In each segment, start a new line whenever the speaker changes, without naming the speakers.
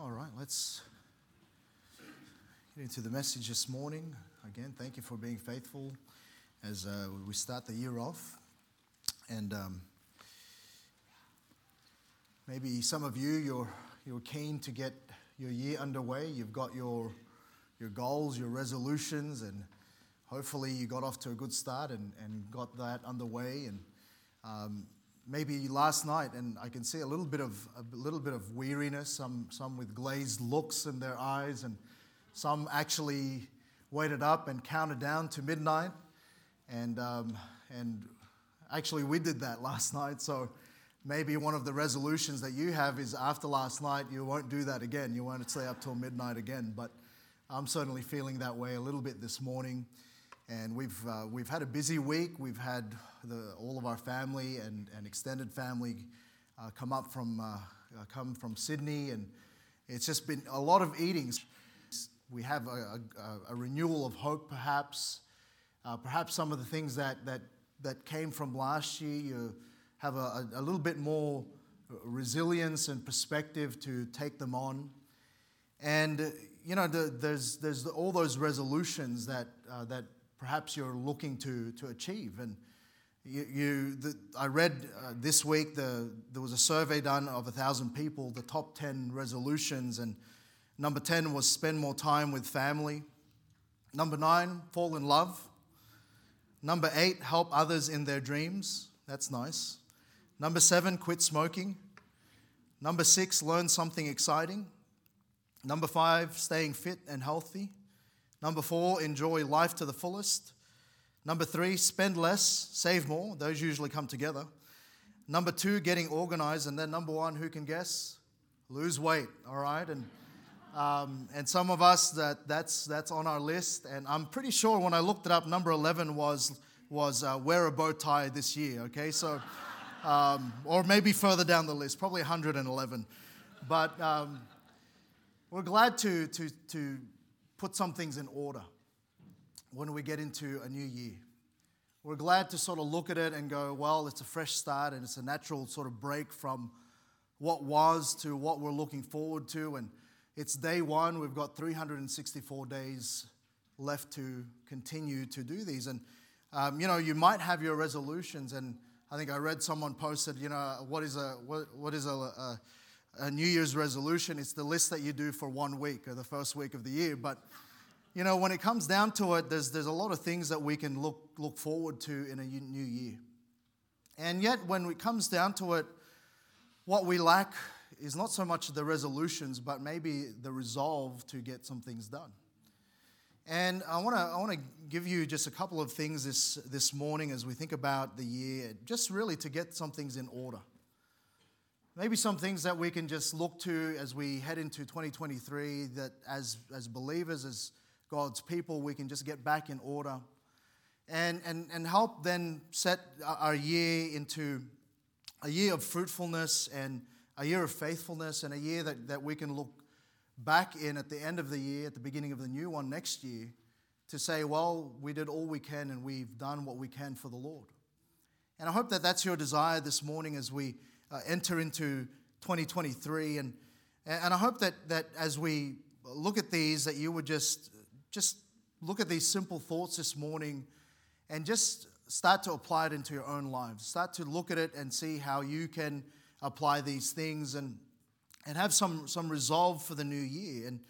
All right, let's get into the message this morning. Again, thank you for being faithful as uh, we start the year off. And um, maybe some of you, you're, you're keen to get your year underway. You've got your, your goals, your resolutions, and hopefully you got off to a good start and, and got that underway. And um, maybe last night, and I can see a little bit of a little bit of weariness. Some some with glazed looks in their eyes, and some actually waited up and counted down to midnight. And um, and actually, we did that last night. So maybe one of the resolutions that you have is after last night, you won't do that again. You won't stay up till midnight again. But I'm certainly feeling that way a little bit this morning. And we've, uh, we've had a busy week. We've had the, all of our family and, and extended family uh, come up from, uh, uh come from Sydney, and it's just been a lot of eatings. We have a, a, a renewal of hope, perhaps. Uh, perhaps some of the things that, that, that came from last year, you have a, a little bit more resilience and perspective to take them on. And, you know, the, there's, there's all those resolutions that, uh, that perhaps you're looking to, to achieve. And you, you the, I read uh, this week the, there was a survey done of a thousand people, the top 10 resolutions, and number 10 was spend more time with family. Number nine, fall in love. Number eight, help others in their dreams. That's nice. Number seven, quit smoking. Number six, learn something exciting. Number five, staying fit and healthy. Number four, enjoy life to the fullest. Number three, spend less, save more. Those usually come together. Number two, getting organized. And then number one, who can guess? Lose weight, all right? And, um, and some of us, that, that's, that's on our list. And I'm pretty sure when I looked it up, number 11 was, was uh, wear a bow tie this year, okay? So, um, or maybe further down the list, probably 111. But um, we're glad to, to, to put some things in order when we get into a new year. We're glad to sort of look at it and go, well, it's a fresh start and it's a natural sort of break from what was to what we're looking forward to. And it's day one. We've got 364 days left to continue to do these. And, um, you know, you might have your resolutions. And I think I read someone posted, you know, what is a, what, what is a, a a New Year's resolution. It's the list that you do for one week or the first week of the year. But, you know, when it comes down to it, there's, there's a lot of things that we can look, look forward to in a new year. And yet, when it comes down to it, what we lack is not so much the resolutions, but maybe the resolve to get some things done. And I want to I want to give you just a couple of things this this morning as we think about the year, just really to get some things in order. Maybe some things that we can just look to as we head into 2023 that as, as believers, as God's people, we can just get back in order and, and, and help then set our year into a year of fruitfulness and a year of faithfulness and a year that, that we can look back in at the end of the year, at the beginning of the new one next year, to say, well, we did all we can and we've done what we can for the Lord. And I hope that that's your desire this morning as we uh, enter into 2023. And, and I hope that, that as we look at these, that you would just, just look at these simple thoughts this morning and just start to apply it into your own lives. Start to look at it and see how you can apply these things and, and have some, some resolve for the new year. And,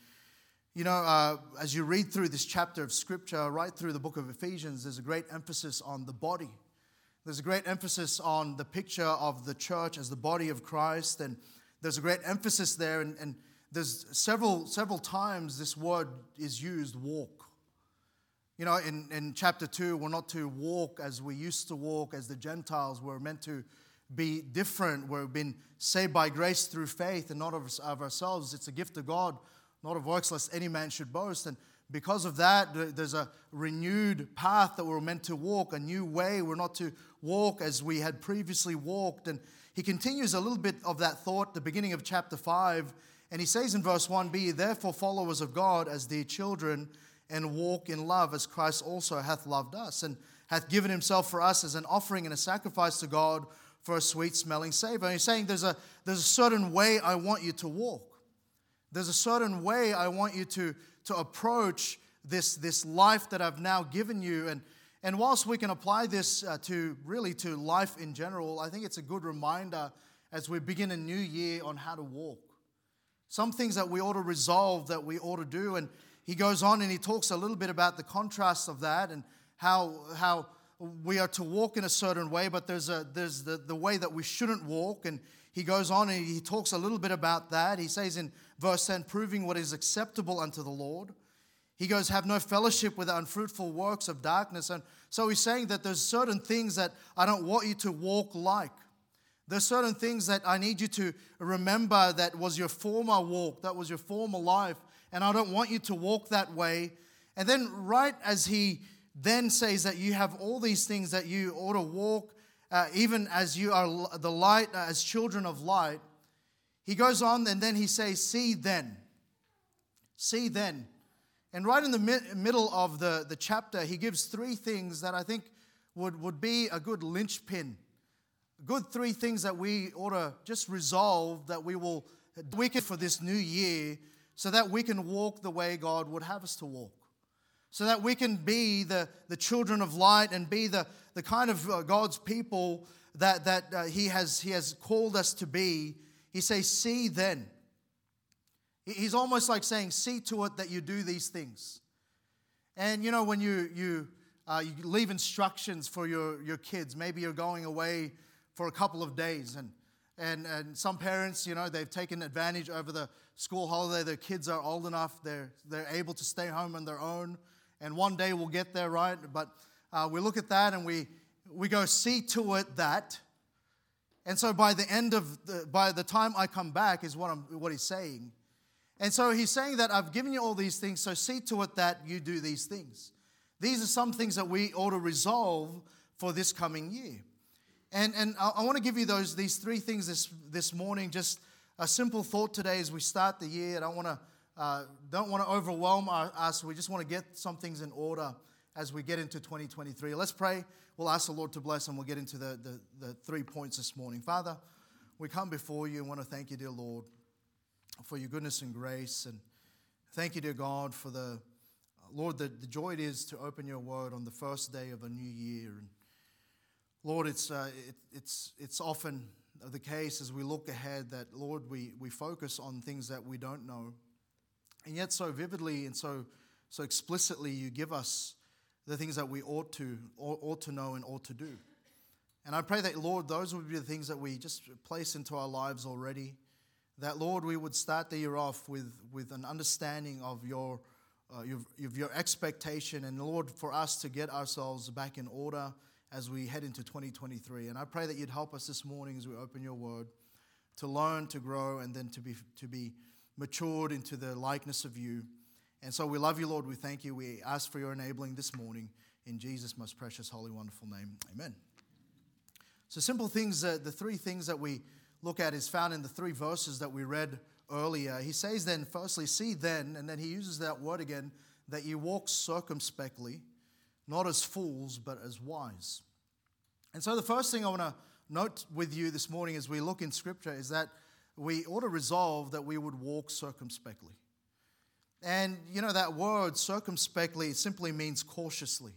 you know, uh, as you read through this chapter of Scripture, right through the book of Ephesians, there's a great emphasis on the body there's a great emphasis on the picture of the church as the body of Christ, and there's a great emphasis there, and, and there's several, several times this word is used walk. You know, in, in chapter 2, we're not to walk as we used to walk, as the Gentiles. We're meant to be different. We've been saved by grace through faith and not of, of ourselves. It's a gift of God, not of works, lest any man should boast. And because of that, there's a renewed path that we're meant to walk, a new way. We're not to walk as we had previously walked. And he continues a little bit of that thought, the beginning of chapter 5. And he says in verse 1 Be therefore followers of God as dear children, and walk in love as Christ also hath loved us, and hath given himself for us as an offering and a sacrifice to God for a sweet smelling savor. And he's saying there's a, there's a certain way I want you to walk. There's a certain way I want you to, to approach this, this life that I've now given you. And, and whilst we can apply this uh, to really to life in general, I think it's a good reminder as we begin a new year on how to walk. Some things that we ought to resolve, that we ought to do. And he goes on and he talks a little bit about the contrast of that and how, how we are to walk in a certain way, but there's, a, there's the, the way that we shouldn't walk. And he goes on and he talks a little bit about that. He says in verse 10, proving what is acceptable unto the Lord. He goes, have no fellowship with unfruitful works of darkness. And so he's saying that there's certain things that I don't want you to walk like. There's certain things that I need you to remember that was your former walk, that was your former life, and I don't want you to walk that way. And then, right as he then says that you have all these things that you ought to walk, uh, even as you are the light, uh, as children of light, he goes on and then he says, See then. See then. And right in the mi- middle of the, the chapter, he gives three things that I think would, would be a good linchpin good three things that we ought to just resolve that we will wicked for this new year so that we can walk the way God would have us to walk. So that we can be the, the children of light and be the, the kind of uh, God's people that, that uh, he, has, he has called us to be. He says, See then. He's almost like saying, See to it that you do these things. And you know, when you, you, uh, you leave instructions for your, your kids, maybe you're going away for a couple of days. And, and, and some parents, you know, they've taken advantage over the school holiday. Their kids are old enough, they're, they're able to stay home on their own. And one day we'll get there, right? But uh, we look at that and we, we go, see to it that. And so by the end of the, by the time I come back is what, I'm, what he's saying. And so he's saying that I've given you all these things, so see to it that you do these things. These are some things that we ought to resolve for this coming year. And, and I, I want to give you those, these three things this, this morning. Just a simple thought today as we start the year. I don't want to, uh, don't want to overwhelm us. We just want to get some things in order as we get into 2023. Let's pray. We'll ask the Lord to bless and we'll get into the, the, the three points this morning. Father, we come before you and want to thank you, dear Lord, for your goodness and grace. And thank you, dear God, for the, Lord, the, the joy it is to open your word on the first day of a new year. And Lord, it's, uh, it, it's, it's often the case as we look ahead that, Lord, we, we focus on things that we don't know. And yet, so vividly and so, so explicitly, you give us the things that we ought to, ought, to know and ought to do. And I pray that, Lord, those would be the things that we just place into our lives already. That, Lord, we would start the year off with, with an understanding of your, uh, your, your expectation. And, Lord, for us to get ourselves back in order as we head into 2023. And I pray that you'd help us this morning as we open your word to learn, to grow, and then to be, to be matured into the likeness of you. And so we love you, Lord. We thank you. We ask for your enabling this morning in Jesus' most precious, holy, wonderful name. Amen. So, simple things, uh, the three things that we look at is found in the three verses that we read earlier. He says, then, firstly, see then, and then he uses that word again, that you walk circumspectly not as fools, but as wise. And so, the first thing I want to note with you this morning as we look in Scripture is that we ought to resolve that we would walk circumspectly. And you know, that word circumspectly simply means cautiously.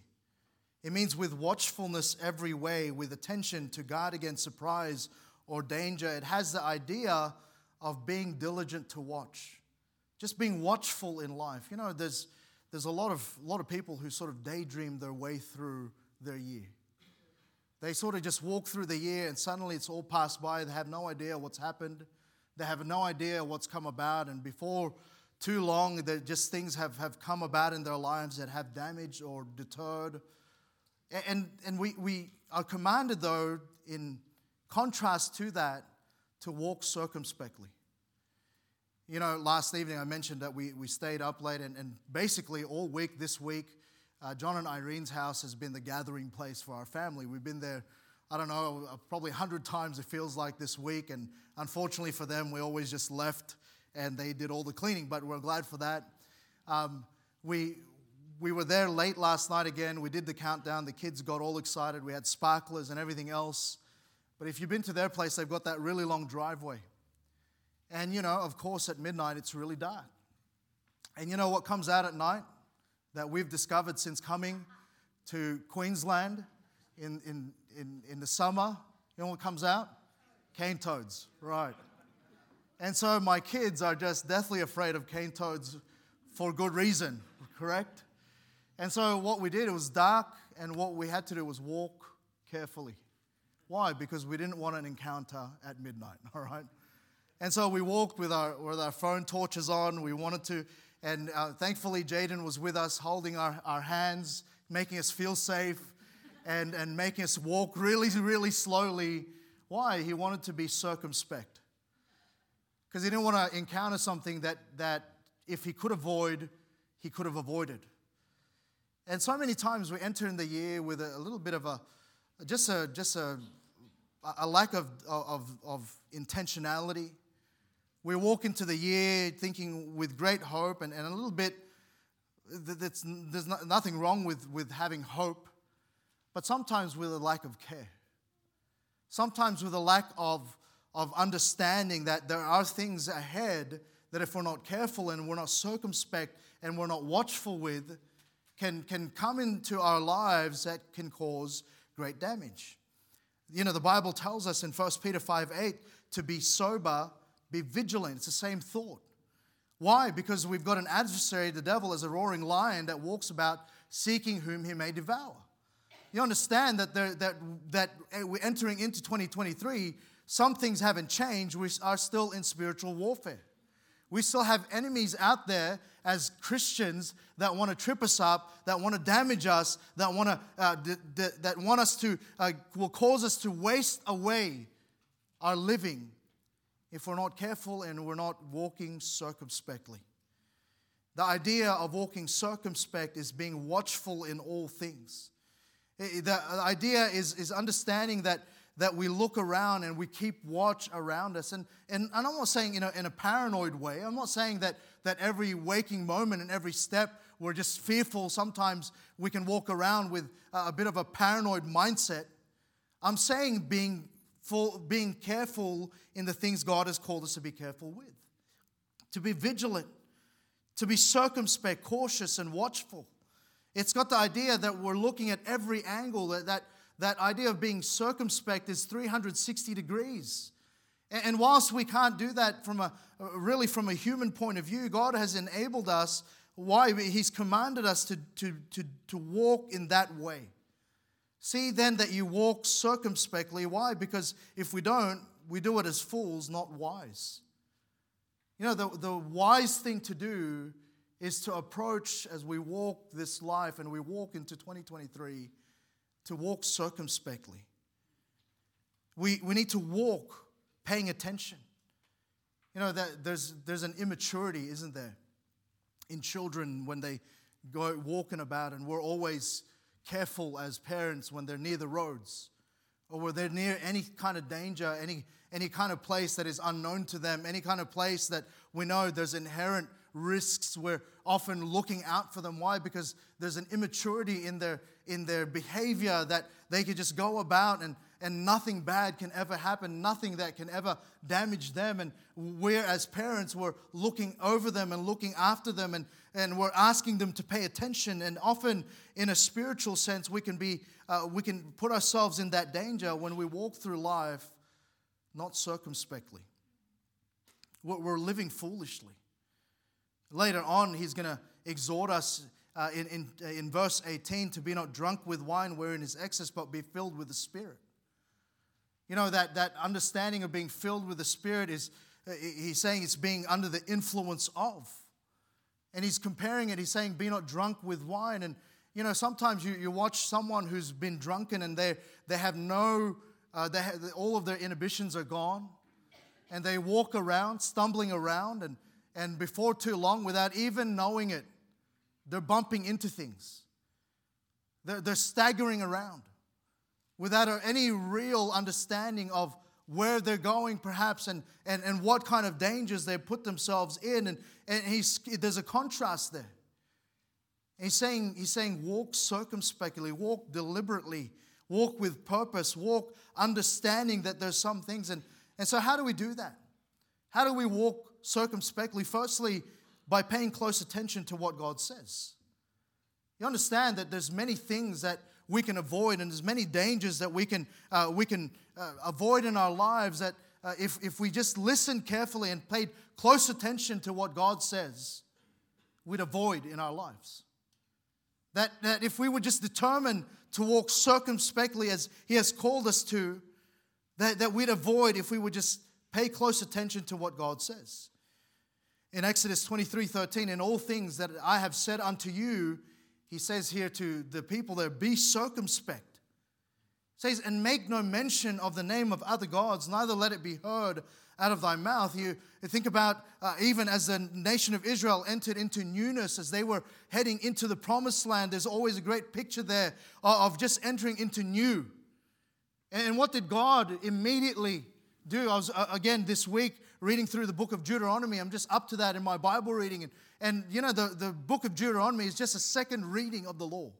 It means with watchfulness every way, with attention to guard against surprise or danger. It has the idea of being diligent to watch, just being watchful in life. You know, there's there's a lot of, a lot of people who sort of daydream their way through their year. They sort of just walk through the year and suddenly it's all passed by. They have no idea what's happened. They have no idea what's come about. And before too long, that just things have, have come about in their lives that have damaged or deterred. And, and we, we are commanded, though, in contrast to that, to walk circumspectly. You know, last evening I mentioned that we, we stayed up late, and, and basically all week this week, uh, John and Irene's house has been the gathering place for our family. We've been there, I don't know, probably 100 times it feels like this week, and unfortunately for them, we always just left and they did all the cleaning, but we're glad for that. Um, we, we were there late last night again. We did the countdown. The kids got all excited. We had sparklers and everything else. But if you've been to their place, they've got that really long driveway. And, you know, of course, at midnight it's really dark. And you know what comes out at night that we've discovered since coming to Queensland in, in, in, in the summer? You know what comes out? Cane toads, right. And so my kids are just deathly afraid of cane toads for good reason, correct? And so what we did, it was dark, and what we had to do was walk carefully. Why? Because we didn't want an encounter at midnight, all right? And so we walked with our, with our phone torches on. We wanted to, and uh, thankfully, Jaden was with us, holding our, our hands, making us feel safe, and, and making us walk really, really slowly. Why? He wanted to be circumspect. Because he didn't want to encounter something that, that if he could avoid, he could have avoided. And so many times we enter in the year with a, a little bit of a, just a, just a, a lack of, of, of intentionality. We walk into the year thinking with great hope and, and a little bit, that's, there's nothing wrong with, with having hope, but sometimes with a lack of care. Sometimes with a lack of, of understanding that there are things ahead that if we're not careful and we're not circumspect and we're not watchful with, can, can come into our lives that can cause great damage. You know, the Bible tells us in 1 Peter 5 8 to be sober, be vigilant. It's the same thought. Why? Because we've got an adversary, the devil, as a roaring lion that walks about seeking whom he may devour. You understand that, there, that, that we're entering into 2023, some things haven't changed. We are still in spiritual warfare. We still have enemies out there as Christians that want to trip us up, that want to damage us, that want to uh, d- d- that want us to uh, will cause us to waste away our living if we're not careful and we're not walking circumspectly. The idea of walking circumspect is being watchful in all things. The idea is, is understanding that that we look around and we keep watch around us. And, and, I'm not saying in a, in a paranoid way. I'm not saying that, that every waking moment and every step we're just fearful. Sometimes we can walk around with a bit of a paranoid mindset. I'm saying being, full, being careful in the things God has called us to be careful with, to be vigilant, to be circumspect, cautious, and watchful. It's got the idea that we're looking at every angle, that, that that idea of being circumspect is 360 degrees. And whilst we can't do that from a really from a human point of view, God has enabled us. Why? He's commanded us to, to, to, to walk in that way. See then that you walk circumspectly. Why? Because if we don't, we do it as fools, not wise. You know, the, the wise thing to do is to approach as we walk this life and we walk into 2023 to walk circumspectly. We, we need to walk paying attention. You know, that there's, there's an immaturity, isn't there, in children when they go walking about, and we're always careful as parents when they're near the roads or when they're near any kind of danger, any, any kind of place that is unknown to them, any kind of place that we know there's inherent risks. We're often looking out for them. Why? Because there's an immaturity in their, in their behavior that they could just go about and, and nothing bad can ever happen, nothing that can ever damage them. And we're, as parents, we're looking over them and looking after them and, and we're asking them to pay attention. And often, in a spiritual sense, we can, be, uh, we can put ourselves in that danger when we walk through life not circumspectly. We're living foolishly. Later on, he's going to exhort us uh, in, in, uh, in verse 18 to be not drunk with wine wherein is excess, but be filled with the Spirit. You know, that, that understanding of being filled with the Spirit is, uh, he's saying it's being under the influence of. And he's comparing it, he's saying, be not drunk with wine. And, you know, sometimes you, you watch someone who's been drunken and they, they have no, uh, they have, all of their inhibitions are gone. And they walk around, stumbling around, and and before too long, without even knowing it, they're bumping into things. They're, they're staggering around without any real understanding of where they're going, perhaps, and, and, and what kind of dangers they put themselves in. And, and he's, there's a contrast there. He's saying, he's saying, walk circumspectly, walk deliberately, walk with purpose, walk understanding that there's some things. And, and so, how do we do that? How do we walk circumspectly? Firstly, by paying close attention to what God says. You understand that there's many things that we can avoid, and there's many dangers that we can uh, we can uh, avoid in our lives. That uh, if if we just listen carefully and paid close attention to what God says, we'd avoid in our lives. That that if we were just determined to walk circumspectly as He has called us to, that, that we'd avoid if we would just pay close attention to what God says. In Exodus 23 13, in all things that I have said unto you, he says here to the people there, be circumspect. Says, and make no mention of the name of other gods, neither let it be heard out of thy mouth. You, think about uh, even as the nation of Israel entered into newness, as they were heading into the promised land, there's always a great picture there of just entering into new. And what did God immediately do? I was, uh, again, this week reading through the book of Deuteronomy. I'm just up to that in my Bible reading. And, and you know, the, the book of Deuteronomy is just a second reading of the law.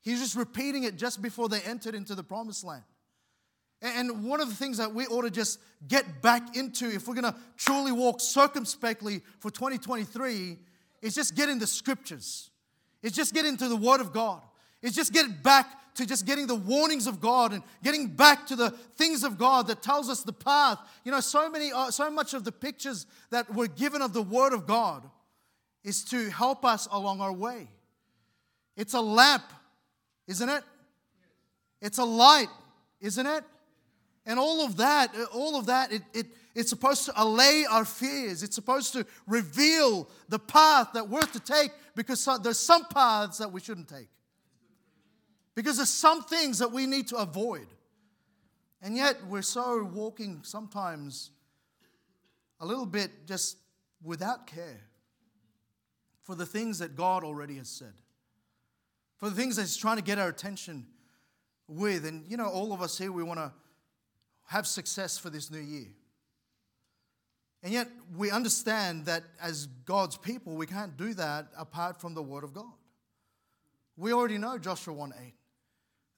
He's just repeating it just before they entered into the promised land. And one of the things that we ought to just get back into, if we're going to truly walk circumspectly for 2023, is just get in the scriptures. It's just get into the Word of God. It's just get back to just getting the warnings of God and getting back to the things of God that tells us the path. You know, so many, uh, so much of the pictures that were given of the Word of God is to help us along our way. It's a lamp, isn't it? It's a light, isn't it? And all of that, uh, all of that, it, it, it's supposed to allay our fears. It's supposed to reveal the path that we're to take because there's some paths that we shouldn't take. Because there's some things that we need to avoid. And yet we're so walking sometimes a little bit just without care for the things that God already has said, for the things that He's trying to get our attention with. And you know, all of us here, we want to have success for this new year. And yet, we understand that as God's people, we can't do that apart from the Word of God. We already know Joshua 1 8.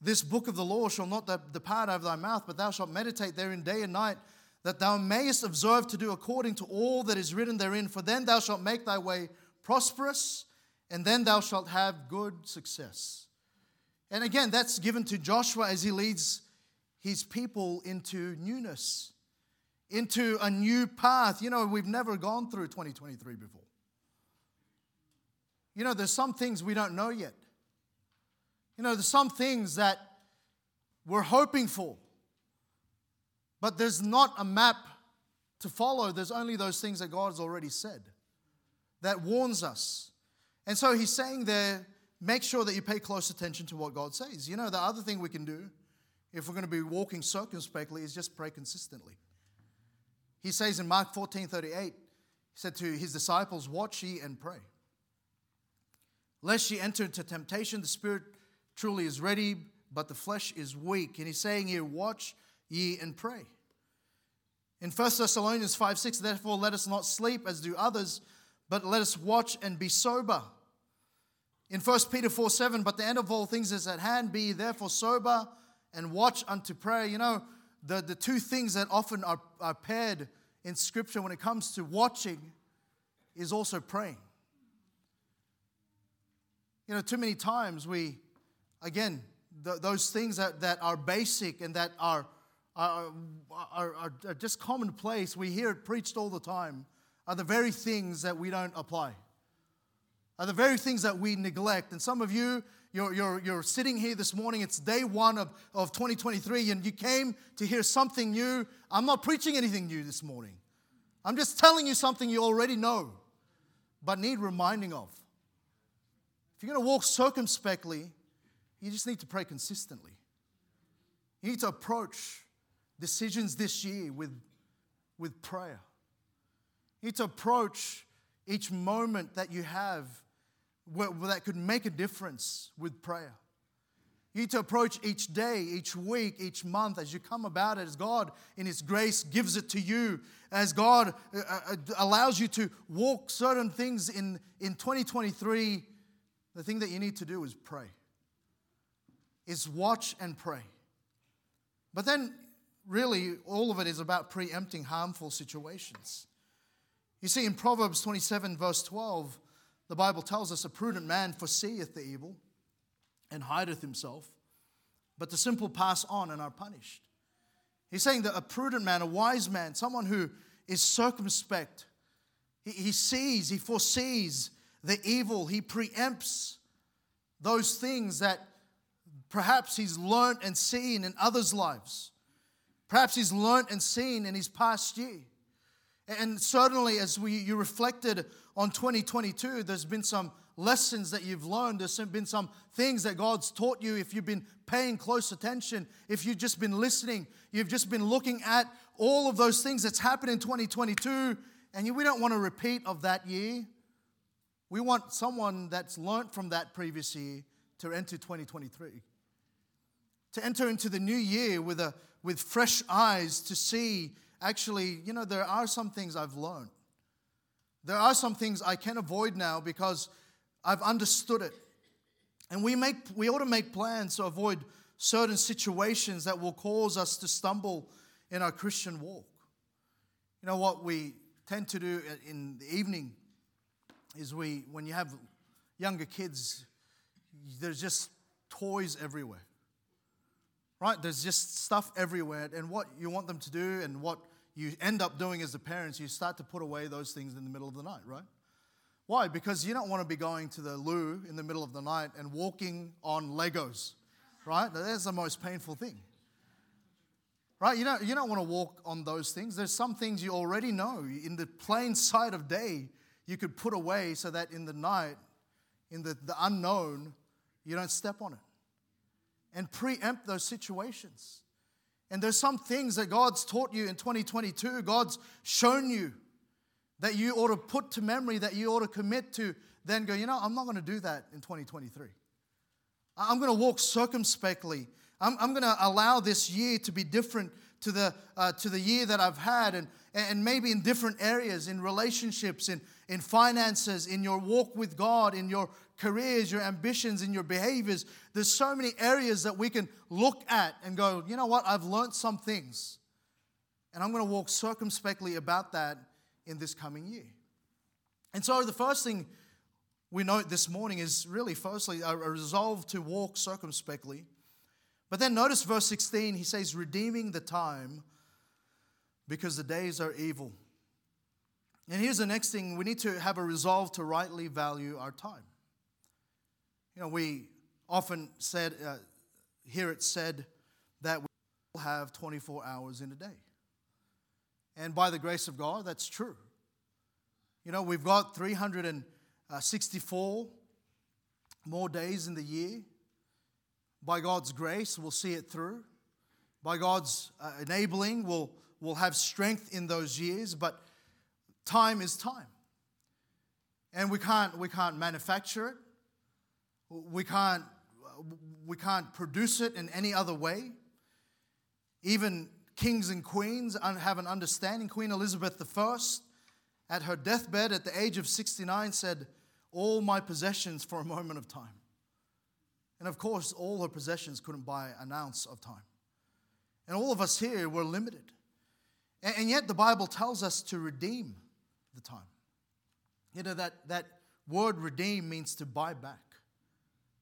This book of the law shall not depart out of thy mouth, but thou shalt meditate therein day and night, that thou mayest observe to do according to all that is written therein. For then thou shalt make thy way prosperous, and then thou shalt have good success. And again, that's given to Joshua as he leads his people into newness, into a new path. You know, we've never gone through 2023 before. You know, there's some things we don't know yet. You know, there's some things that we're hoping for, but there's not a map to follow. There's only those things that God has already said that warns us. And so he's saying there, make sure that you pay close attention to what God says. You know, the other thing we can do, if we're going to be walking circumspectly, is just pray consistently. He says in Mark 14 38, he said to his disciples, Watch ye and pray. Lest ye enter into temptation, the spirit truly is ready, but the flesh is weak. And he's saying here, watch ye and pray. In 1 Thessalonians 5 6, therefore let us not sleep as do others, but let us watch and be sober. In 1 Peter 4 7, but the end of all things is at hand, be therefore sober and watch unto prayer. You know, the, the two things that often are, are paired in Scripture when it comes to watching is also praying. You know, too many times we again, th- those things that, that are basic and that are, are, are, are just commonplace, we hear it preached all the time, are the very things that we don't apply, are the very things that we neglect. And some of you, you're, you're, you're sitting here this morning, it's day one of, of 2023, and you came to hear something new. I'm not preaching anything new this morning. I'm just telling you something you already know, but need reminding of. If you're going to walk circumspectly, you just need to pray consistently. You need to approach decisions this year with, with prayer. You need to approach each moment that you have where, where that could make a difference with prayer. You need to approach each day, each week, each month as you come about it, as God in His grace gives it to you, as God uh, uh, allows you to walk certain things in, in 2023. The thing that you need to do is pray is watch and pray. But then really, all of it is about preempting harmful situations. You see, in Proverbs 27, verse 12, the Bible tells us a prudent man foreseeth the evil and hideth himself, but the simple pass on and are punished. He's saying that a prudent man, a wise man, someone who is circumspect, he, he sees, he foresees the evil, he preempts those things that perhaps he's learned and seen in others' lives. Perhaps he's learned and seen in his past year. And certainly, as we, you reflected on 2022, there's been some lessons that you've learned. There's been some things that God's taught you. If you've been paying close attention, if you've just been listening, you've just been looking at all of those things that's happened in 2022, and we don't want a repeat of that year. We want someone that's learned from that previous year to enter 2023 to enter into the new year with, a, with fresh eyes to see actually, you know, there are some things I've learned. There are some things I can avoid now because I've understood it. And we, make, we ought to make plans to avoid certain situations that will cause us to stumble in our Christian walk. You know what we tend to do in the evening is we, when you have younger kids, there's just toys everywhere right? There's just stuff everywhere. And what you want them to do and what you end up doing as the parents, you start to put away those things in the middle of the night, right? Why? Because you don't want to be going to the loo in the middle of the night and walking on Legos, right? That's the most painful thing. Right? You don't, you don't want to walk on those things. There's some things you already know. In the plain sight of day, you could put away so that in the night, in the, the unknown, you don't step on it and preempt those situations. And there's some things that God's taught you in 2022, God's shown you that you ought to put to memory, that you ought to commit to, then go, you know, I'm not going to do that in 2023. I'm going to walk circumspectly. I'm, I'm going to allow this year to be different to the, uh, to the year that I've had, and, and maybe in different areas, in relationships, in, in finances, in your walk with God, in your careers, your ambitions, in your behaviors. There's so many areas that we can look at and go, you know what, I've learned some things. And I'm going to walk circumspectly about that in this coming year. And so the first thing we note this morning is really, firstly, a resolve to walk circumspectly. But then notice verse 16, he says, redeeming the time because the days are evil. And here's the next thing we need to have a resolve to rightly value our time. You know, we often said, uh, hear it said that we will have 24 hours in a day. And by the grace of God, that's true. You know, we've got 364 more days in the year. By God's grace, we'll see it through. By God's uh, enabling, we'll, we'll have strength in those years. But time is time. And we can't, we can't manufacture it. We can't, we can't produce it in any other way. Even kings and queens have an understanding. Queen Elizabeth I, at her deathbed at the age of 69, said, All my possessions for a moment of time. And of course, all her possessions couldn't buy an ounce of time. And all of us here were limited. And yet, the Bible tells us to redeem the time. You know, that, that word redeem means to buy back,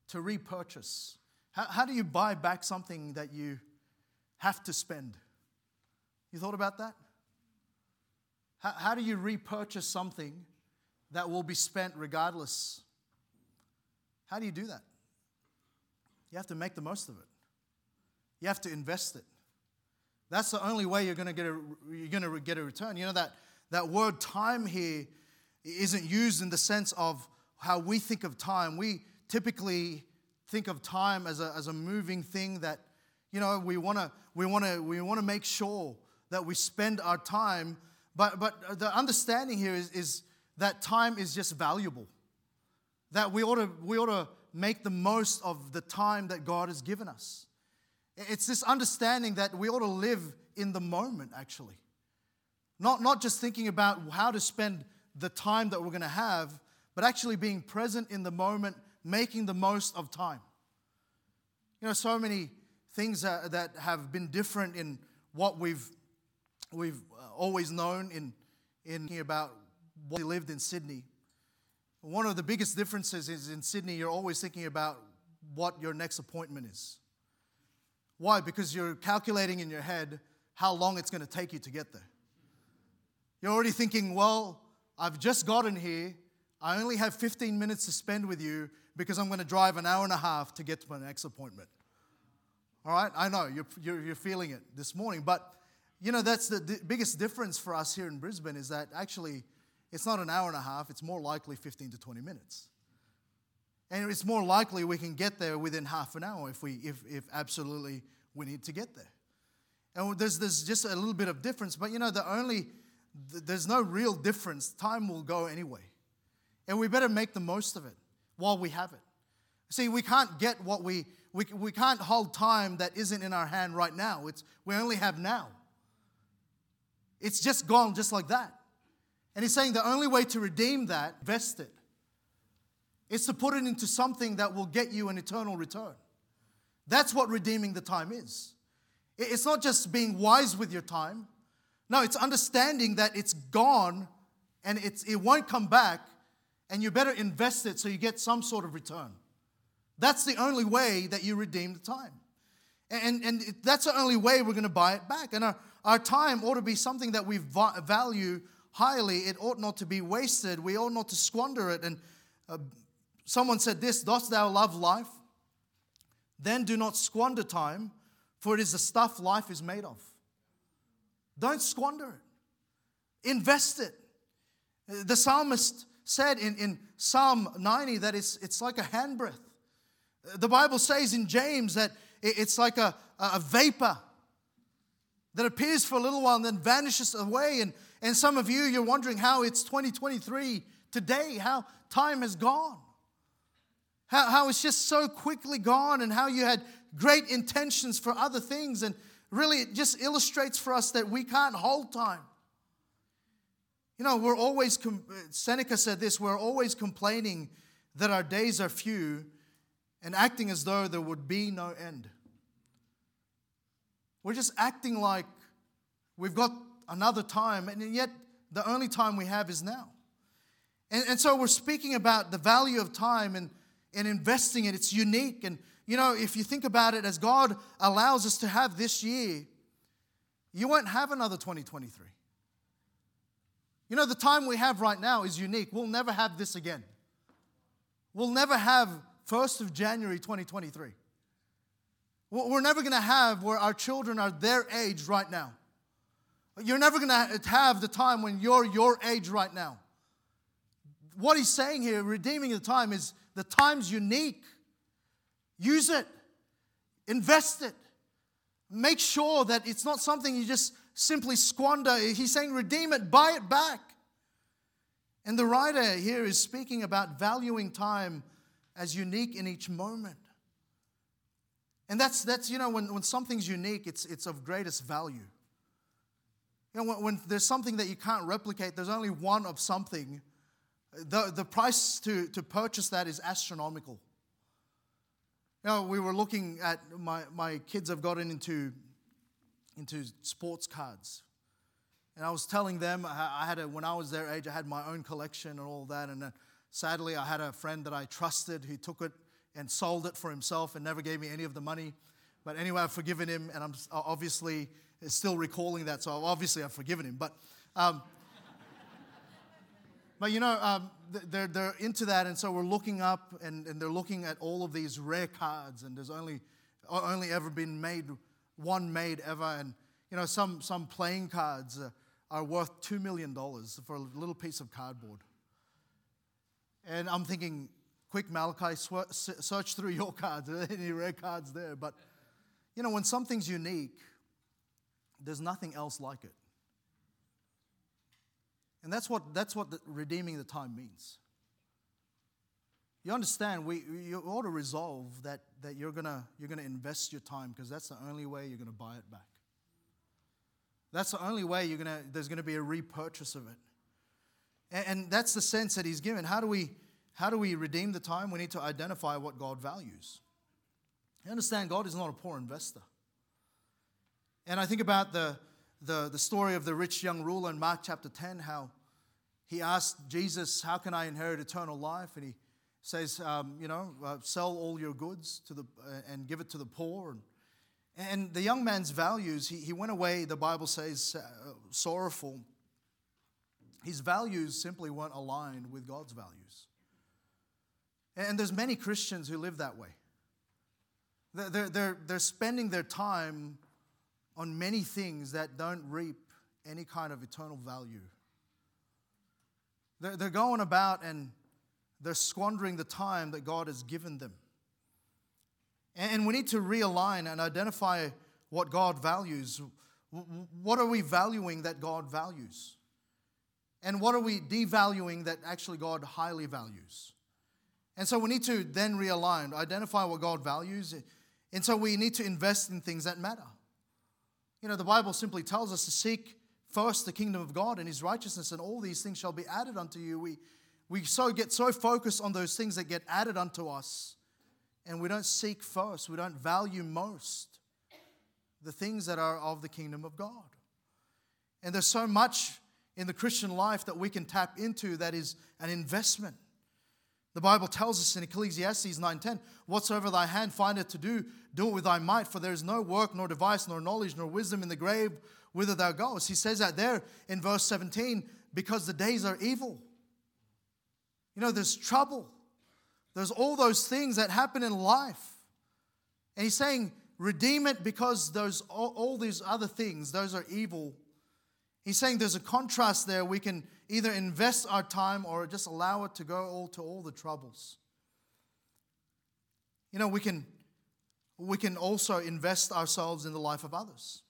to repurchase. How, how do you buy back something that you have to spend? You thought about that? How, how do you repurchase something that will be spent regardless? How do you do that? You have to make the most of it. You have to invest it. That's the only way you're going to get a, you're going to get a return. You know that that word time here isn't used in the sense of how we think of time. We typically think of time as a, as a moving thing that, you know, we want to we wanna, we wanna make sure that we spend our time. But, but the understanding here is, is that time is just valuable. That we ought, to, we ought to make the most of the time that God has given us. It's this understanding that we ought to live in the moment, actually. Not, not just thinking about how to spend the time that we're going to have, but actually being present in the moment, making the most of time. You know, so many things that, that have been different in what we've, we've uh, always known in, in about what we lived in Sydney. One of the biggest differences is in Sydney, you're always thinking about what your next appointment is. Why? Because you're calculating in your head how long it's going to take you to get there. You're already thinking, well, I've just gotten here. I only have 15 minutes to spend with you because I'm going to drive an hour and a half to get to my next appointment. All right? I know you're, you're, you're feeling it this morning, but you know, that's the d- biggest difference for us here in Brisbane is that actually it's not an hour and a half, it's more likely 15 to 20 minutes. And it's more likely we can get there within half an hour if, we, if, if absolutely we need to get there. And there's, there's just a little bit of difference, but you know, the only, there's no real difference. Time will go anyway. And we better make the most of it while we have it. See, we can't get what we, we, we can't hold time that isn't in our hand right now. It's, we only have now. It's just gone just like that. And he's saying the only way to redeem that, invest it. It's to put it into something that will get you an eternal return. That's what redeeming the time is. It's not just being wise with your time. No, it's understanding that it's gone and it's, it won't come back, and you better invest it so you get some sort of return. That's the only way that you redeem the time. And, and that's the only way we're going to buy it back. And our, our time ought to be something that we value highly. It ought not to be wasted. We ought not to squander it. And uh, someone said this Dost thou love life? Then do not squander time, for it is the stuff life is made of. Don't squander it, invest it. The psalmist said in, in Psalm 90 that it's, it's like a handbreadth. The Bible says in James that it's like a, a vapor that appears for a little while and then vanishes away. And, and some of you, you're wondering how it's 2023 today, how time has gone. How, how it's just so quickly gone, and how you had great intentions for other things. And really, it just illustrates for us that we can't hold time. You know, we're always, Seneca said this, we're always complaining that our days are few and acting as though there would be no end. We're just acting like we've got another time, and yet the only time we have is now. And, and so we're speaking about the value of time and, and investing it. It's unique. And, you know, if you think about it, as God allows us to have this year, you won't have another 2023. You know, the time we have right now is unique. We'll never have this again. We'll never have 1st of January 2023. We're never going to have where our children are their age right now. You're never going to have the time when you're your age right now. What he's saying here, redeeming the time, is the time's unique. Use it, invest it. Make sure that it's not something you just simply squander. He's saying, redeem it, buy it back. And the writer here is speaking about valuing time as unique in each moment. And that's, that's you know, when, when something's unique, it's, it's of greatest value. You know, when, when there's something that you can't replicate, there's only one of something, the, the price to, to purchase that is astronomical. Know, we were looking at, my, my kids have gotten into, into sports cards. And I was telling them, I had a, when I was their age, I had my own collection and all that. And sadly, I had a friend that I trusted who took it and sold it for himself and never gave me any of the money. But anyway, I've forgiven him, and I'm obviously still recalling that, so obviously I've forgiven him. But, um, but you know, um, they're, they're into that, and so we're looking up, and, and they're looking at all of these rare cards, and there's only only ever been made one made ever, and you know, some some playing cards are worth two million dollars for a little piece of cardboard. And I'm thinking, quick, Malachi, search through your cards. Are there any rare cards there? But, you know, when something's unique, there's nothing else like it. And that's what, that's what the, redeeming the time means. You understand, we, you ought to resolve that, that you're going you're gonna invest your time because that's the only way you're going to buy it back. That's the only way you're gonna, there's going to be a repurchase of it. And, and that's the sense that he's given. How do we how do we redeem the time? We need to identify what God values. You understand, God is not a poor investor. And I think about the, the, the story of the rich young ruler in Mark chapter 10, how he asked Jesus, How can I inherit eternal life? And he says, um, You know, uh, sell all your goods to the, uh, and give it to the poor. And, and the young man's values, he, he went away, the Bible says, uh, sorrowful. His values simply weren't aligned with God's values. And there's many Christians who live that way. They're, they're, they're spending their time on many things that don't reap any kind of eternal value. They're, they're going about and they're squandering the time that God has given them. And we need to realign and identify what God values. What are we valuing that God values? And what are we devaluing that actually God highly values? And so we need to then realign, identify what God values. And so we need to invest in things that matter. You know, the Bible simply tells us to seek first the kingdom of God and his righteousness, and all these things shall be added unto you. We, we so get so focused on those things that get added unto us, and we don't seek first, we don't value most the things that are of the kingdom of God. And there's so much in the Christian life that we can tap into that is an investment. The Bible tells us in Ecclesiastes 9:10, "Whatsoever thy hand findeth to do, do it with thy might, for there is no work, nor device, nor knowledge, nor wisdom in the grave whither thou goest." He says that there in verse 17, because the days are evil. You know, there's trouble. There's all those things that happen in life. And he's saying, redeem it because those all, all these other things, those are evil. He's saying there's a contrast there. We can either invest our time or just allow it to go all to all the troubles. You know, we can we can also invest ourselves in the life of others.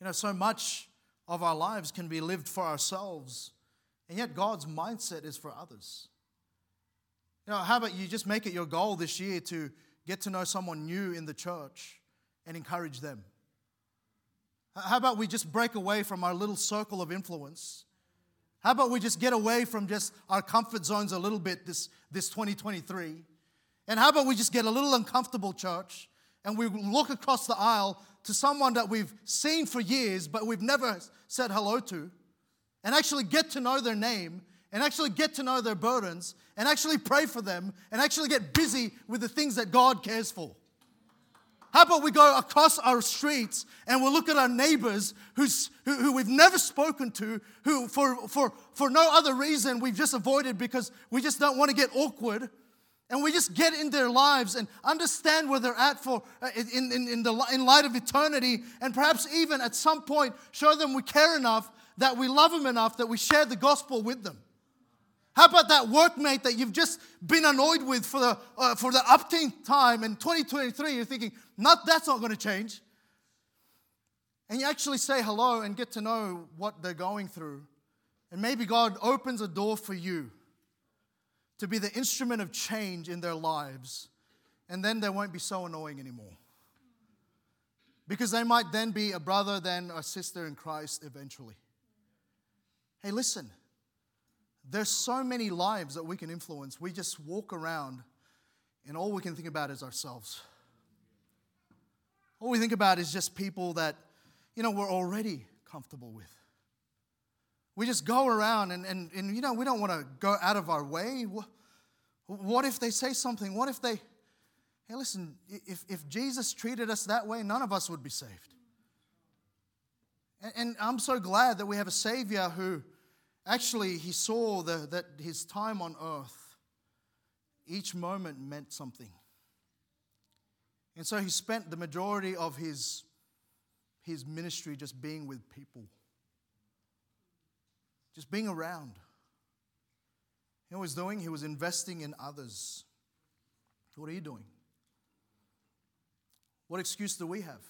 You know, so much of our lives can be lived for ourselves, and yet God's mindset is for others. You know, how about you just make it your goal this year to get to know someone new in the church and encourage them? How about we just break away from our little circle of influence how about we just get away from just our comfort zones a little bit this, this 2023? And how about we just get a little uncomfortable, church, and we look across the aisle to someone that we've seen for years but we've never said hello to, and actually get to know their name, and actually get to know their burdens, and actually pray for them, and actually get busy with the things that God cares for? How about we go across our streets and we'll look at our neighbors who's, who, who, we've never spoken to, who for, for, for no other reason we've just avoided because we just don't want to get awkward. And we just get in their lives and understand where they're at for uh, in, in, in, the, in light of eternity, and perhaps even at some point show them we care enough that we love them enough that we share the gospel with them. How about that workmate that you've just been annoyed with for the, uh, for the upteenth time in 2023? You're thinking, not, that's not going to change. And you actually say hello and get to know what they're going through. And maybe God opens a door for you to be the instrument of change in their lives. And then they won't be so annoying anymore. Because they might then be a brother, then a sister in Christ eventually. Hey, listen. There's so many lives that we can influence. We just walk around and all we can think about is ourselves. All we think about is just people that, you know, we're already comfortable with. We just go around and, and, and you know, we don't want to go out of our way. What if they say something? What if they, hey, listen, if, if Jesus treated us that way, none of us would be saved. And, and I'm so glad that we have a Savior who, Actually, he saw the, that his time on earth, each moment meant something. And so he spent the majority of his, his ministry just being with people, just being around. You know what he was doing? He was investing in others. What are you doing? What excuse do we have?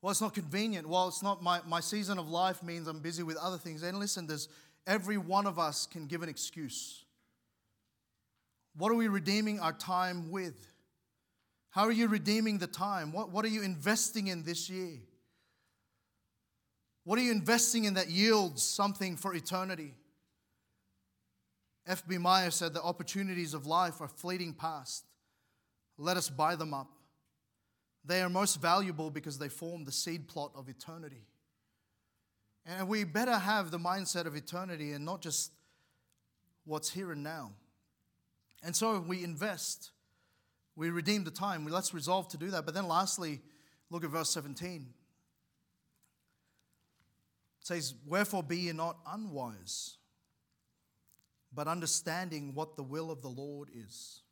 Well, it's not convenient. Well, it's not my, my season of life means I'm busy with other things. And listen, there's every one of us can give an excuse. What are we redeeming our time with? How are you redeeming the time? What, what are you investing in this year? What are you investing in that yields something for eternity? F.B. Meyer said the opportunities of life are fleeting past. Let us buy them up They are most valuable because they form the seed plot of eternity. And we better have the mindset of eternity and not just what's here and now. And so we invest, we redeem the time. Let's resolve to do that. But then, lastly, look at verse 17. Says, Wherefore be ye not unwise, but understanding what the will of the Lord is.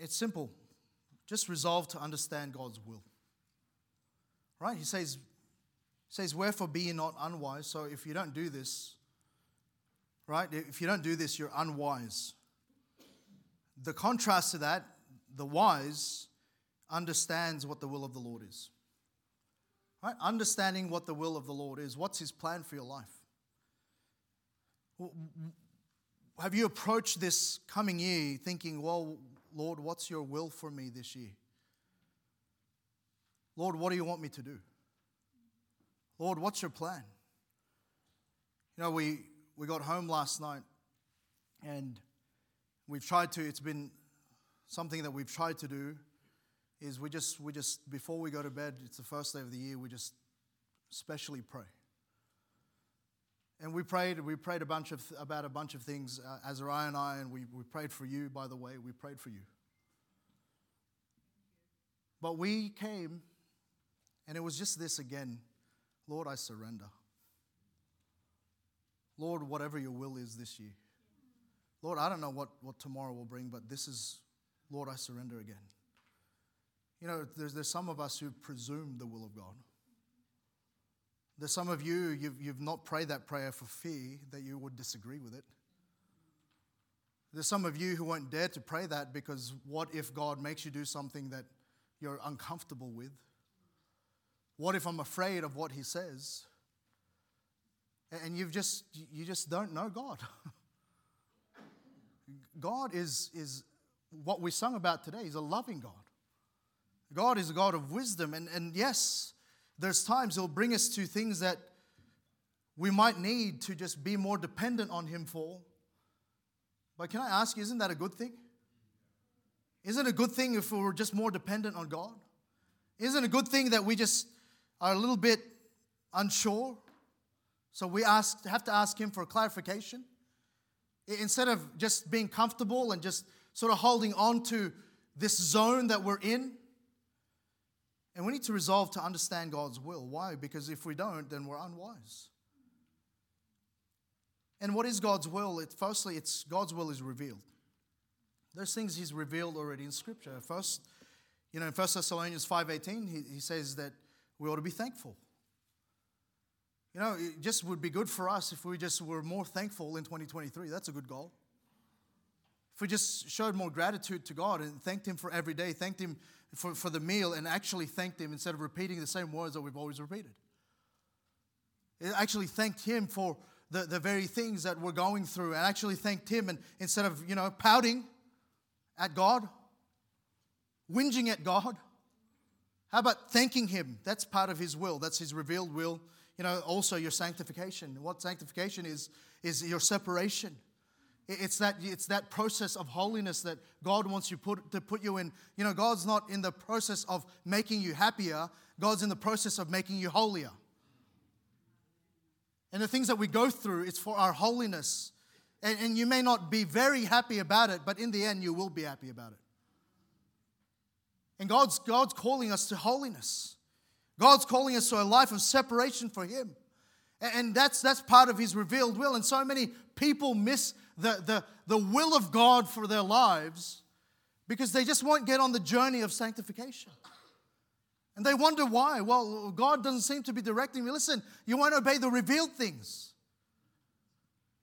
It's simple. Just resolve to understand God's will. Right? He says, says, Wherefore be ye not unwise. So if you don't do this, right? If you don't do this, you're unwise. The contrast to that, the wise understands what the will of the Lord is. Right? Understanding what the will of the Lord is. What's his plan for your life? Have you approached this coming year thinking, well, Lord, what's your will for me this year? Lord, what do you want me to do? Lord, what's your plan? You know, we, we got home last night and we've tried to, it's been something that we've tried to do is we just, we just, before we go to bed, it's the first day of the year, we just specially pray. And we prayed, we prayed a bunch of, about a bunch of things, uh, Azariah and I, and we, we prayed for you, by the way, we prayed for you. But we came, and it was just this again Lord, I surrender. Lord, whatever your will is this year. Lord, I don't know what, what tomorrow will bring, but this is, Lord, I surrender again. You know, there's, there's some of us who presume the will of God. There's some of you, you've, you've not prayed that prayer for fear that you would disagree with it. There's some of you who won't dare to pray that because what if God makes you do something that you're uncomfortable with? What if I'm afraid of what He says? And you've just, you just don't know God. God is, is what we sung about today. He's a loving God. God is a God of wisdom. And, and yes, there's times He'll bring us to things that we might need to just be more dependent on Him for. But can I ask you, isn't that a good thing? Isn't it a good thing if we were just more dependent on God? Isn't it a good thing that we just are a little bit unsure? So we ask, have to ask Him for clarification. Instead of just being comfortable and just sort of holding on to this zone that we're in, and we need to resolve to understand God's will. Why? Because if we don't, then we're unwise. And what is God's will? It, firstly, it's God's will is revealed. There's things He's revealed already in Scripture. First, you know, in 1 Thessalonians 5.18, he, he says that we ought to be thankful. You know, it just would be good for us if we just were more thankful in 2023. That's a good goal. If we just showed more gratitude to God and thanked Him for every day, thanked Him for, for the meal and actually thanked Him instead of repeating the same words that we've always repeated. It actually thanked Him for the, the very things that we're going through and actually thanked Him and instead of, you know, pouting at God, whinging at God. How about thanking Him? That's part of His will, that's His revealed will. You know, also your sanctification. What sanctification is, is your separation it's that, it's that process of holiness that God wants you put, to put you in. You know, God's not in the process of making you happier, God's in the process of making you holier. And the things that we go through, it's for our holiness. And, and you may not be very happy about it, but in the end, you will be happy about it. And God's, God's calling us to holiness. God's calling us to a life of separation for Him. And that's, that's part of His revealed will. And so many people miss the, the, the will of God for their lives because they just won't get on the journey of sanctification. And they wonder why. Well, God doesn't seem to be directing me. Listen, you won't obey the revealed things.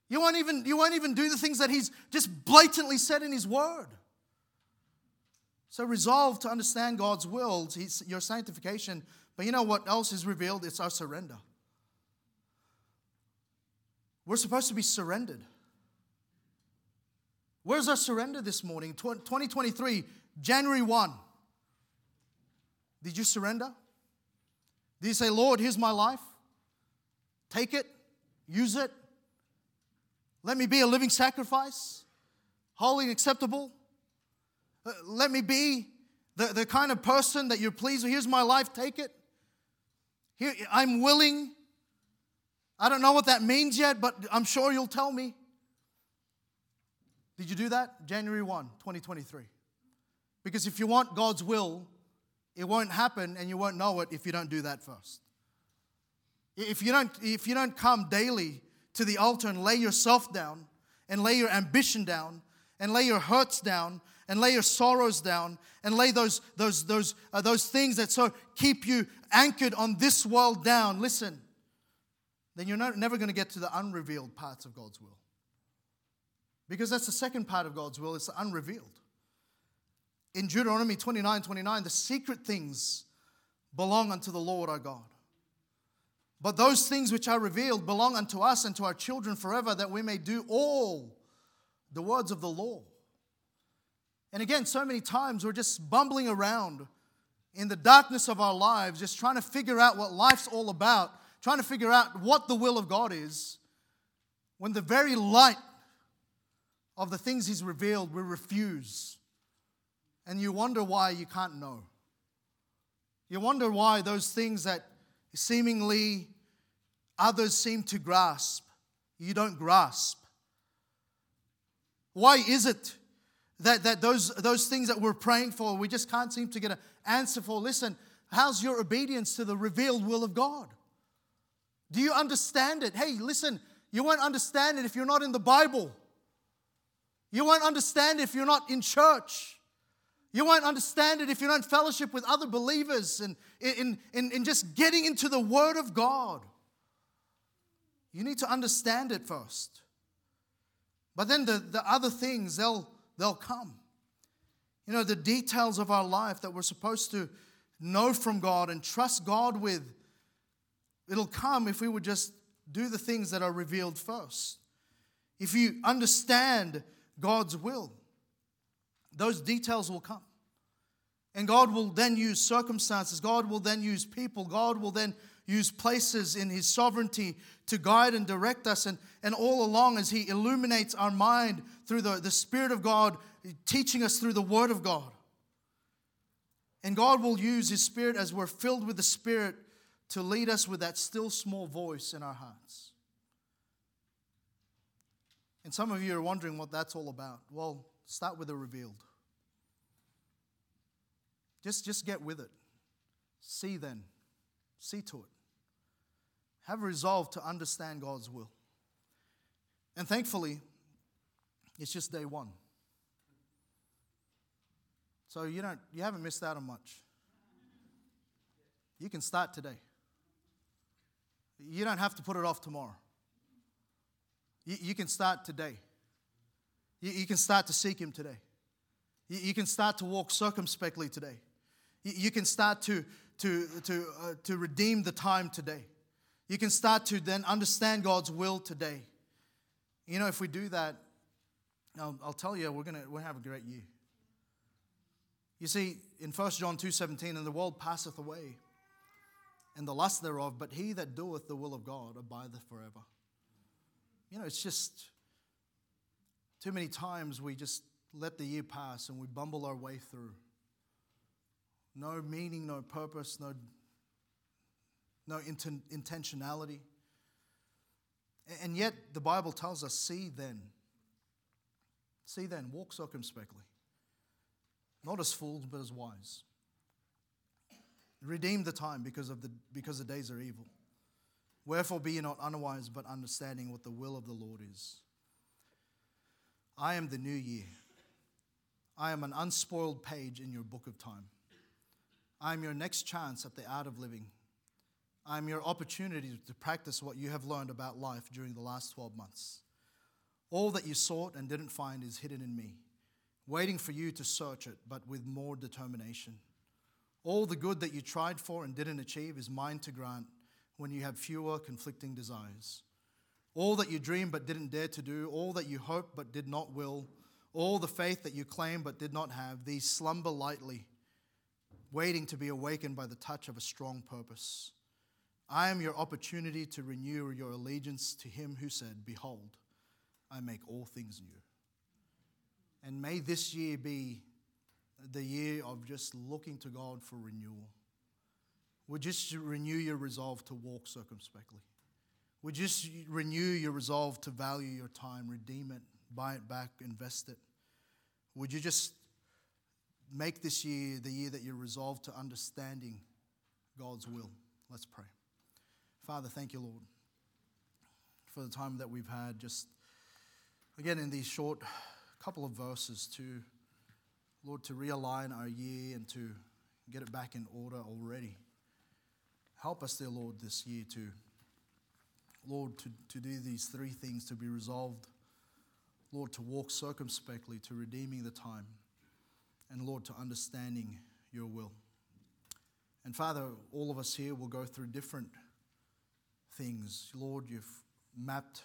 You won't even, you won't even do the things that He's just blatantly said in His Word. So resolve to understand God's will, your sanctification. But you know what else is revealed? It's our surrender. We're supposed to be surrendered. Where's our surrender this morning? 2023, January 1. Did you surrender? Did you say, Lord, here's my life? Take it, use it. Let me be a living sacrifice, holy and acceptable. Uh, let me be the, the kind of person that you're pleased with. Here's my life, take it. Here, I'm willing. I don't know what that means yet, but I'm sure you'll tell me. Did you do that? January 1, 2023. Because if you want God's will, it won't happen and you won't know it if you don't do that first. If you don't, if you don't come daily to the altar and lay yourself down and lay your ambition down and lay your hurts down and lay your sorrows down and lay those, those, those, uh, those things that so keep you anchored on this world down, listen, then you're not, never going to get to the unrevealed parts of God's will. Because that's the second part of God's will, it's the unrevealed. In Deuteronomy 29 29, the secret things belong unto the Lord our God. But those things which are revealed belong unto us and to our children forever, that we may do all the words of the law. And again, so many times we're just bumbling around in the darkness of our lives, just trying to figure out what life's all about, trying to figure out what the will of God is, when the very light of the things He's revealed we refuse. And you wonder why you can't know. You wonder why those things that seemingly others seem to grasp, you don't grasp. Why is it that, that those, those things that we're praying for, we just can't seem to get an answer for? Listen, how's your obedience to the revealed will of God? Do you understand it? Hey, listen, you won't understand it if you're not in the Bible. You won't understand it if you're not in church. You won't understand it if you don't fellowship with other believers and in, in, in just getting into the Word of God. You need to understand it first. But then the, the other things, they'll, they'll come. You know, the details of our life that we're supposed to know from God and trust God with, it'll come if we would just do the things that are revealed first. If you understand God's will, those details will come. And God will then use circumstances, God will then use people, God will then use places in His sovereignty to guide and direct us. And, and all along, as He illuminates our mind through the, the Spirit of God, teaching us through the Word of God. And God will use His Spirit as we're filled with the Spirit to lead us with that still small voice in our hearts. And some of you are wondering what that's all about. Well, start with the revealed. Just, just get with it. See then. See to it. Have resolve to understand God's will. And thankfully, it's just day one. So you don't you haven't missed out on much. You can start today. You don't have to put it off tomorrow. You, you can start today. You, you, can start to seek Him today. You, you can start to walk circumspectly today. You can start to, to, to, uh, to redeem the time today. You can start to then understand God's will today. You know, if we do that, I'll, I'll tell you, we're going we'll have a great year. You see, in 1 John 2.17, and the world passeth away, and the lust thereof, but he that doeth the will of God abideth forever. You know, it's just too many times we just let the year pass and we bumble our way through no meaning, no purpose, no, no inten- intentionality. And yet, the Bible tells us see then. See then, walk circumspectly. Not as fools, but as wise. Redeem the time because, of the, because the days are evil. Wherefore be ye not unwise, but understanding what the will of the Lord is. I am the new year. I am an unspoiled page in your book of time. I'm your next chance at the art of living. I'm your opportunity to practice what you have learned about life during the last 12 months. All that you sought and didn't find is hidden in me, waiting for you to search it, but with more determination. All the good that you tried for and didn't achieve is mine to grant when you have fewer conflicting desires. All that you dreamed but didn't dare to do, all that you hoped but did not will, all the faith that you claimed but did not have, these slumber lightly waiting to be awakened by the touch of a strong purpose. I am your opportunity to renew your allegiance to him who said, Behold, I make all things new. And may this year be the year of just looking to God for renewal. Would you just renew your resolve to walk circumspectly. Would you just renew your resolve to value your time, redeem it, buy it back, invest it. Would you just make this year the year that you're resolved to understanding God's will? Let's pray. Father, thank you, Lord, for the time that we've had just again in these short couple of verses to Lord to realign our year and to get it back in order already. Help us, dear Lord, this year to, Lord, to, to do these three things, to be resolved, Lord, to walk circumspectly, to redeeming the time, and Lord, to understanding your will. And Father, all of us here will go through different things. Lord, you've mapped,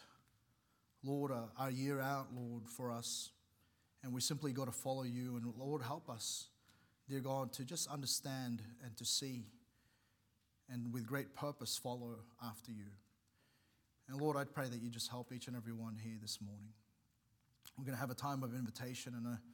Lord, our year out, Lord, for us. And we simply got to follow you. And Lord, help us, dear God, to just understand and to see and with great purpose follow after you. And Lord, I pray that you just help each and every one here this morning. We're going to have a time of invitation and a